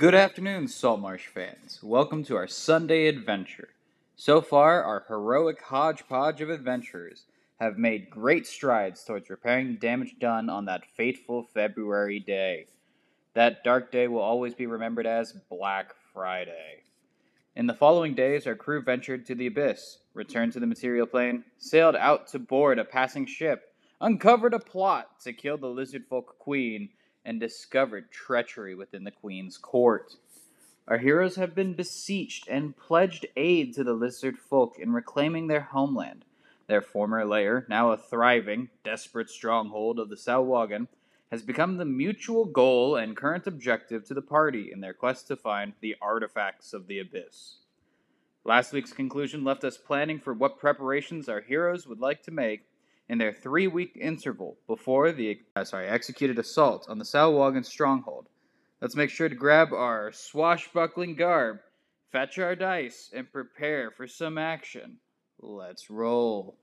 Good afternoon, Saltmarsh fans. Welcome to our Sunday adventure. So far, our heroic hodgepodge of adventurers have made great strides towards repairing the damage done on that fateful February day. That dark day will always be remembered as Black Friday. In the following days, our crew ventured to the abyss, returned to the material plane, sailed out to board a passing ship, uncovered a plot to kill the lizard folk queen, and discovered treachery within the queen's court. Our heroes have been beseeched and pledged aid to the lizard folk in reclaiming their homeland. Their former lair, now a thriving, desperate stronghold of the Sahuagin, has become the mutual goal and current objective to the party in their quest to find the artifacts of the abyss. Last week's conclusion left us planning for what preparations our heroes would like to make in their three week interval before the uh, sorry, executed assault on the Sahuagin stronghold. Let's make sure to grab our swashbuckling garb, fetch our dice, and prepare for some action. Let's roll.